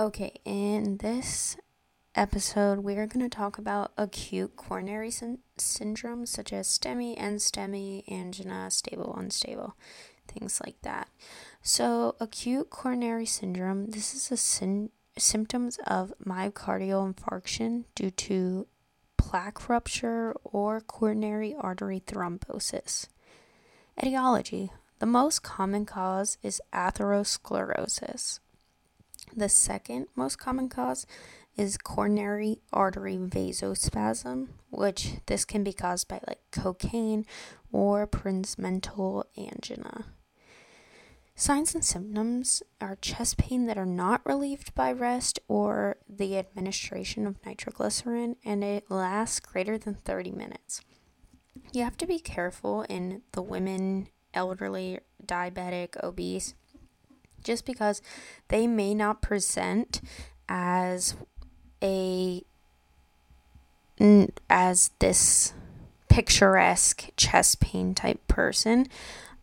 Okay, in this episode, we are going to talk about acute coronary syn- syndrome such as STEMI, NSTEMI, angina, stable, unstable, things like that. So, acute coronary syndrome, this is a syn- symptoms of myocardial infarction due to plaque rupture or coronary artery thrombosis. Etiology The most common cause is atherosclerosis. The second most common cause is coronary artery vasospasm, which this can be caused by like cocaine or Prinzmetal angina. Signs and symptoms are chest pain that are not relieved by rest or the administration of nitroglycerin, and it lasts greater than 30 minutes. You have to be careful in the women, elderly, diabetic, obese, just because they may not present as a as this picturesque chest pain type person.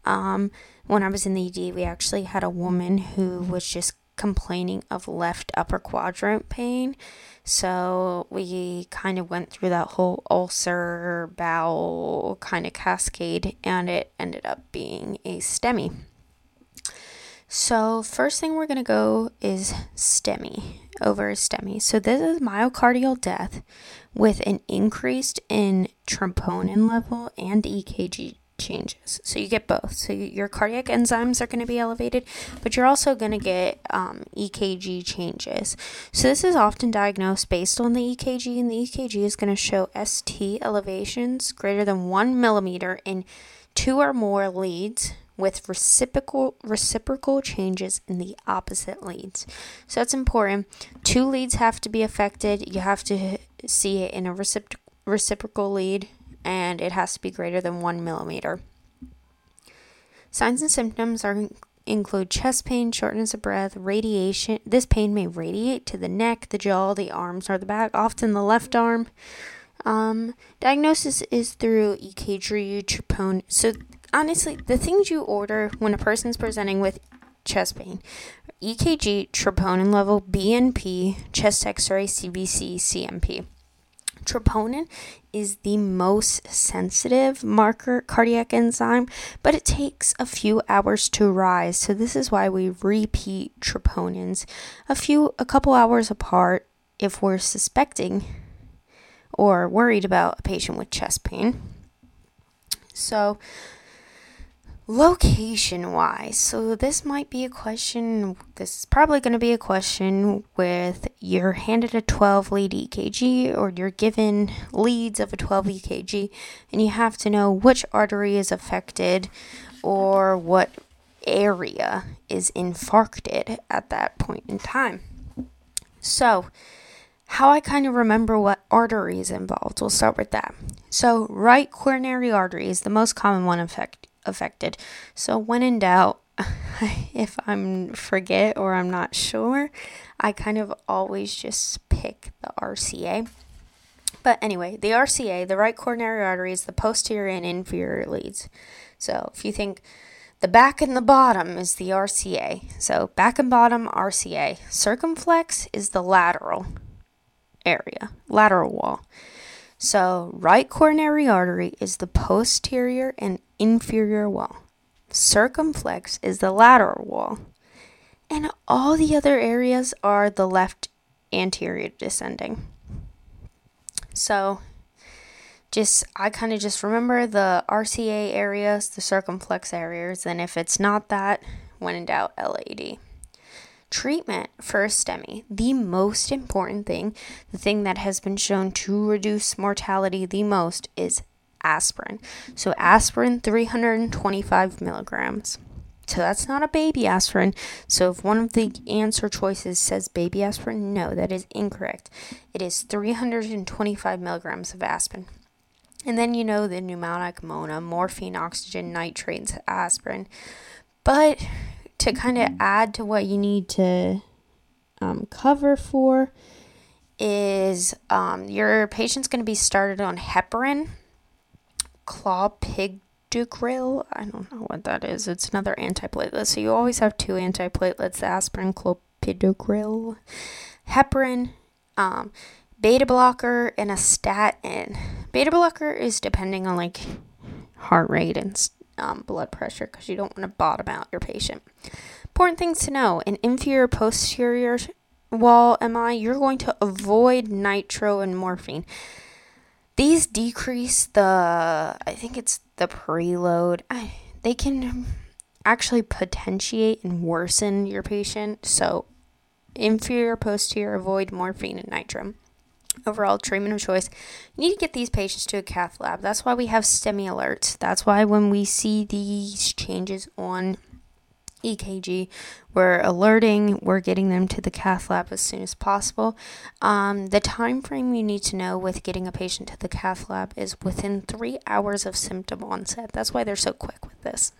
Um, when I was in the ED, we actually had a woman who was just complaining of left upper quadrant pain. So we kind of went through that whole ulcer bowel kind of cascade, and it ended up being a STEMI. So, first thing we're going to go is STEMI over STEMI. So, this is myocardial death with an increased in troponin level and EKG changes. So, you get both. So, your cardiac enzymes are going to be elevated, but you're also going to get um, EKG changes. So, this is often diagnosed based on the EKG, and the EKG is going to show ST elevations greater than one millimeter in two or more leads with reciprocal reciprocal changes in the opposite leads. So that's important. Two leads have to be affected. You have to see it in a recipro- reciprocal lead, and it has to be greater than one millimeter. Signs and symptoms are include chest pain, shortness of breath, radiation. This pain may radiate to the neck, the jaw, the arms, or the back, often the left arm. Um, diagnosis is through EKG, troponin. So honestly, the things you order when a person's presenting with chest pain EKG, troponin level, BNP, chest x ray, CBC, CMP. Troponin is the most sensitive marker cardiac enzyme, but it takes a few hours to rise. So this is why we repeat troponins a few a couple hours apart if we're suspecting or worried about a patient with chest pain. So Location wise, so this might be a question, this is probably going to be a question with you're handed a 12 lead EKG or you're given leads of a 12 EKG and you have to know which artery is affected or what area is infarcted at that point in time. So, how I kind of remember what artery is involved, we'll start with that. So, right coronary artery is the most common one affected affected. So when in doubt, if I'm forget or I'm not sure, I kind of always just pick the RCA. But anyway, the RCA, the right coronary artery, is the posterior and inferior leads. So if you think the back and the bottom is the RCA. So back and bottom RCA. Circumflex is the lateral area, lateral wall. So, right coronary artery is the posterior and inferior wall. Circumflex is the lateral wall. And all the other areas are the left anterior descending. So, just I kind of just remember the RCA areas, the circumflex areas, and if it's not that, when in doubt, LAD. Treatment for a STEMI, the most important thing, the thing that has been shown to reduce mortality the most is aspirin. So, aspirin 325 milligrams. So, that's not a baby aspirin. So, if one of the answer choices says baby aspirin, no, that is incorrect. It is 325 milligrams of aspirin. And then you know the pneumonic mona, morphine, oxygen, nitrates, aspirin. But to kind of add to what you need to um, cover for is um, your patient's going to be started on heparin, clopidogrel. I don't know what that is. It's another antiplatelet. So you always have two antiplatelets, the aspirin, clopidogrel, heparin, um, beta blocker, and a statin. Beta blocker is depending on like heart rate and um, blood pressure because you don't want to bottom out your patient. Important things to know: in inferior posterior wall MI, you're going to avoid nitro and morphine. These decrease the, I think it's the preload. I, they can actually potentiate and worsen your patient. So, inferior, posterior, avoid morphine and nitrum. Overall treatment of choice. You need to get these patients to a cath lab. That's why we have STEMI alerts. That's why when we see these changes on EKG. We're alerting, we're getting them to the cath lab as soon as possible. Um, the time frame you need to know with getting a patient to the cath lab is within three hours of symptom onset. That's why they're so quick with this.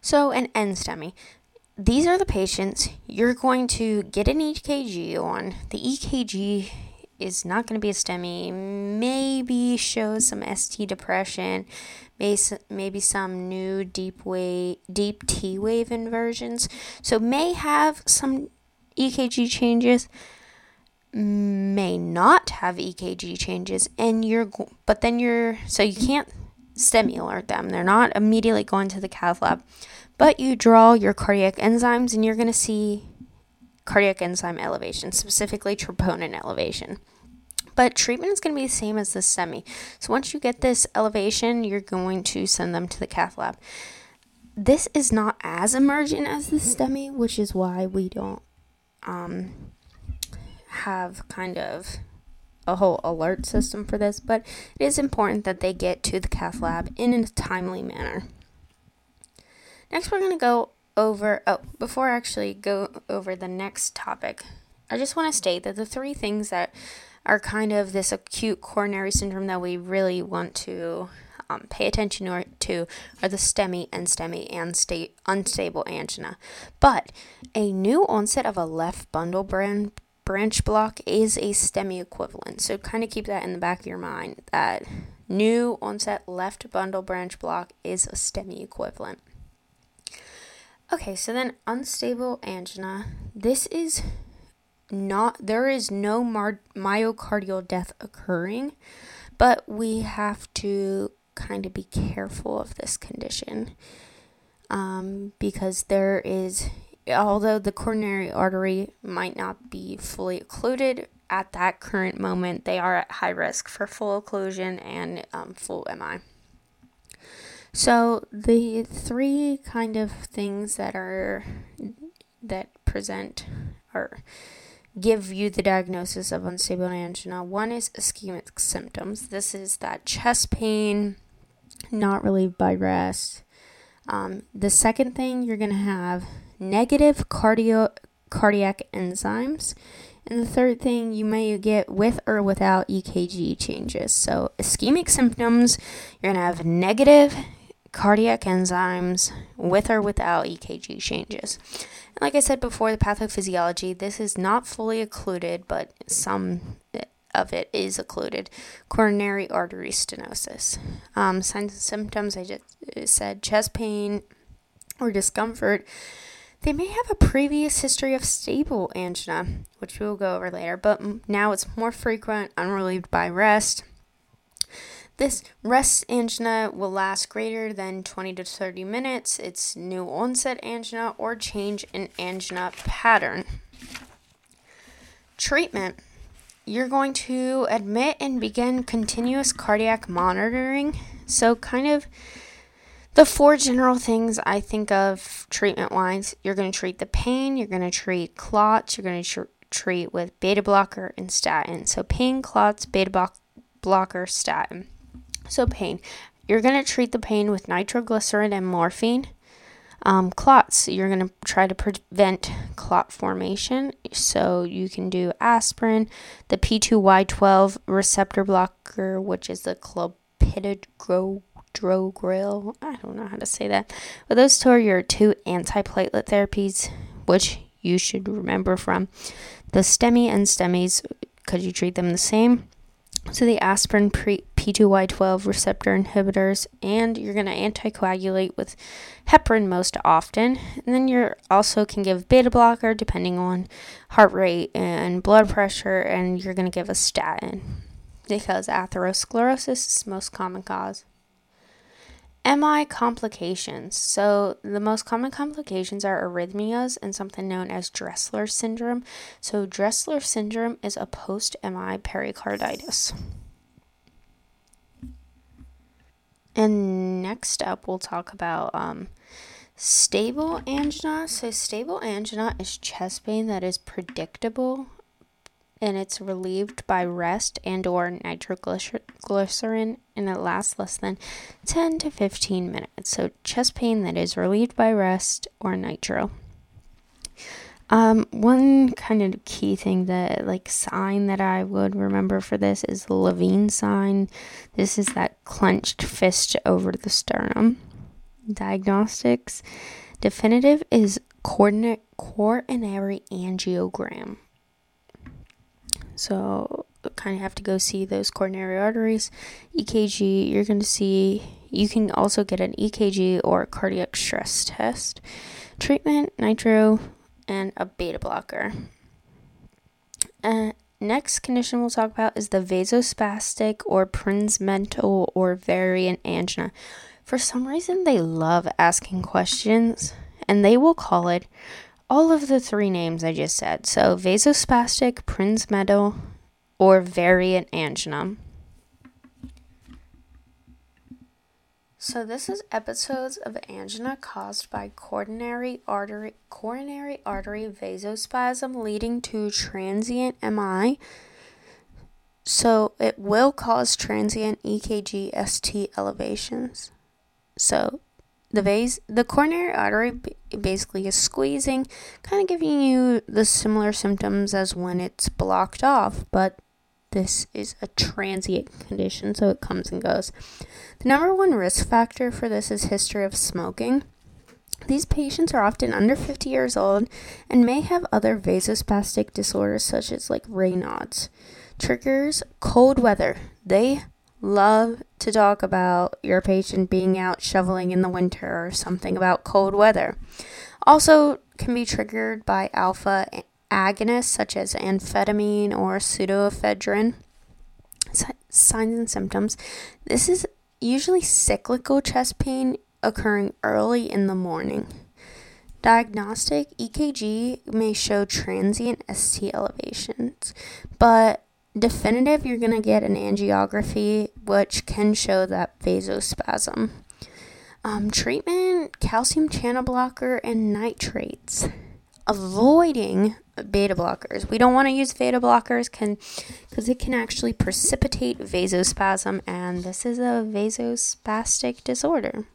So, an NSTEMI. These are the patients you're going to get an EKG on. The EKG is not going to be a STEMI, maybe shows some ST depression, maybe some new deep wave, deep T wave inversions. So may have some EKG changes, may not have EKG changes, and you're but then you're so you can't STEMI alert them. They're not immediately going to the cath lab, but you draw your cardiac enzymes, and you're going to see cardiac enzyme elevation, specifically troponin elevation. But treatment is going to be the same as the STEMI. So once you get this elevation, you're going to send them to the cath lab. This is not as emergent as the STEMI, which is why we don't um, have kind of a whole alert system for this, but it is important that they get to the cath lab in a timely manner. Next, we're going to go over, oh, before I actually go over the next topic, I just want to state that the three things that are kind of this acute coronary syndrome that we really want to um, pay attention to are the STEMI and STEMI and sta- unstable angina. But a new onset of a left bundle brand branch block is a STEMI equivalent. So kind of keep that in the back of your mind that new onset left bundle branch block is a STEMI equivalent. Okay, so then unstable angina. This is not there is no mar- myocardial death occurring, but we have to kind of be careful of this condition um, because there is although the coronary artery might not be fully occluded at that current moment they are at high risk for full occlusion and um, full mi so the three kind of things that are that present or give you the diagnosis of unstable angina. One is ischemic symptoms. This is that chest pain, not relieved by rest. Um, the second thing you're going to have negative cardio cardiac enzymes. And the third thing you may get with or without EKG changes. So, ischemic symptoms, you're going to have negative cardiac enzymes with or without EKG changes. And like I said before, the pathophysiology, this is not fully occluded, but some of it is occluded. Coronary artery stenosis. Um, signs and symptoms, I just uh, said chest pain or discomfort. They may have a previous history of stable angina, which we will go over later, but now it's more frequent, unrelieved by rest this rest angina will last greater than 20 to 30 minutes. It's new onset angina or change in angina pattern. Treatment you're going to admit and begin continuous cardiac monitoring. So, kind of the four general things I think of treatment wise you're going to treat the pain, you're going to treat clots, you're going to tr- treat with beta blocker and statin. So, pain, clots, beta blocker, statin. So, pain. You're going to treat the pain with nitroglycerin and morphine. Um, clots. You're going to try to prevent clot formation. So, you can do aspirin, the P2Y12 receptor blocker, which is the clopidogrel. I don't know how to say that. But those two are your two antiplatelet therapies, which you should remember from the STEMI and STEMIs Could you treat them the same. So the aspirin P2Y12 receptor inhibitors, and you're going to anticoagulate with heparin most often. And then you also can give beta blocker depending on heart rate and blood pressure, and you're going to give a statin because atherosclerosis is most common cause. MI complications. So, the most common complications are arrhythmias and something known as Dressler syndrome. So, Dressler syndrome is a post MI pericarditis. And next up, we'll talk about um, stable angina. So, stable angina is chest pain that is predictable and it's relieved by rest and or nitroglycerin and it lasts less than 10 to 15 minutes so chest pain that is relieved by rest or nitro um, one kind of key thing that like sign that I would remember for this is the Levine sign. This is that clenched fist over the sternum. Diagnostics definitive is coordinate coronary angiogram. So kind of have to go see those coronary arteries. EKG, you're going to see, you can also get an EKG or cardiac stress test. Treatment, nitro, and a beta blocker. Uh, next condition we'll talk about is the vasospastic or Prinzmetal or variant angina. For some reason, they love asking questions and they will call it all of the three names I just said. So vasospastic, Prinzmetal, or variant angina. So this is episodes of angina caused by coronary artery coronary artery vasospasm leading to transient MI. So it will cause transient EKG ST elevations. So the vase, the coronary artery basically is squeezing, kind of giving you the similar symptoms as when it's blocked off, but this is a transient condition, so it comes and goes. The number one risk factor for this is history of smoking. These patients are often under 50 years old and may have other vasospastic disorders such as like Raynaud's. Triggers cold weather. They love to talk about your patient being out shoveling in the winter or something about cold weather. Also, can be triggered by alpha agonists such as amphetamine or pseudoephedrine. signs and symptoms. This is usually cyclical chest pain occurring early in the morning. Diagnostic EKG may show transient ST elevations, but definitive, you're going to get an angiography, which can show that vasospasm. Um, treatment calcium channel blocker and nitrates. Avoiding beta blockers. We don't want to use beta blockers can because it can actually precipitate vasospasm and this is a vasospastic disorder.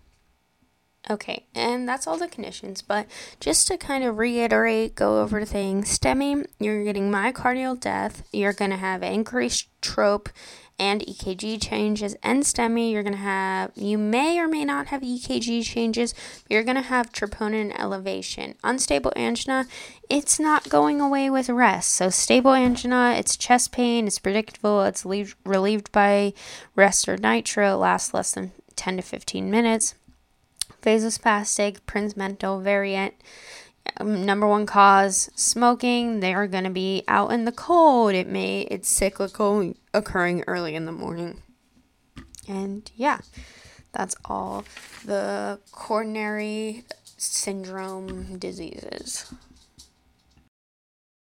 Okay, and that's all the conditions. But just to kind of reiterate, go over things STEMI, you're getting myocardial death, you're going to have increased trope and EKG changes. And STEMI, you're going to have, you may or may not have EKG changes, but you're going to have troponin elevation. Unstable angina, it's not going away with rest. So, stable angina, it's chest pain, it's predictable, it's relieved by rest or nitro, lasts less than 10 to 15 minutes vasospastic, Prinzmetal variant. Um, number one cause smoking. They are going to be out in the cold. It may it's cyclical occurring early in the morning. And yeah that's all the coronary syndrome diseases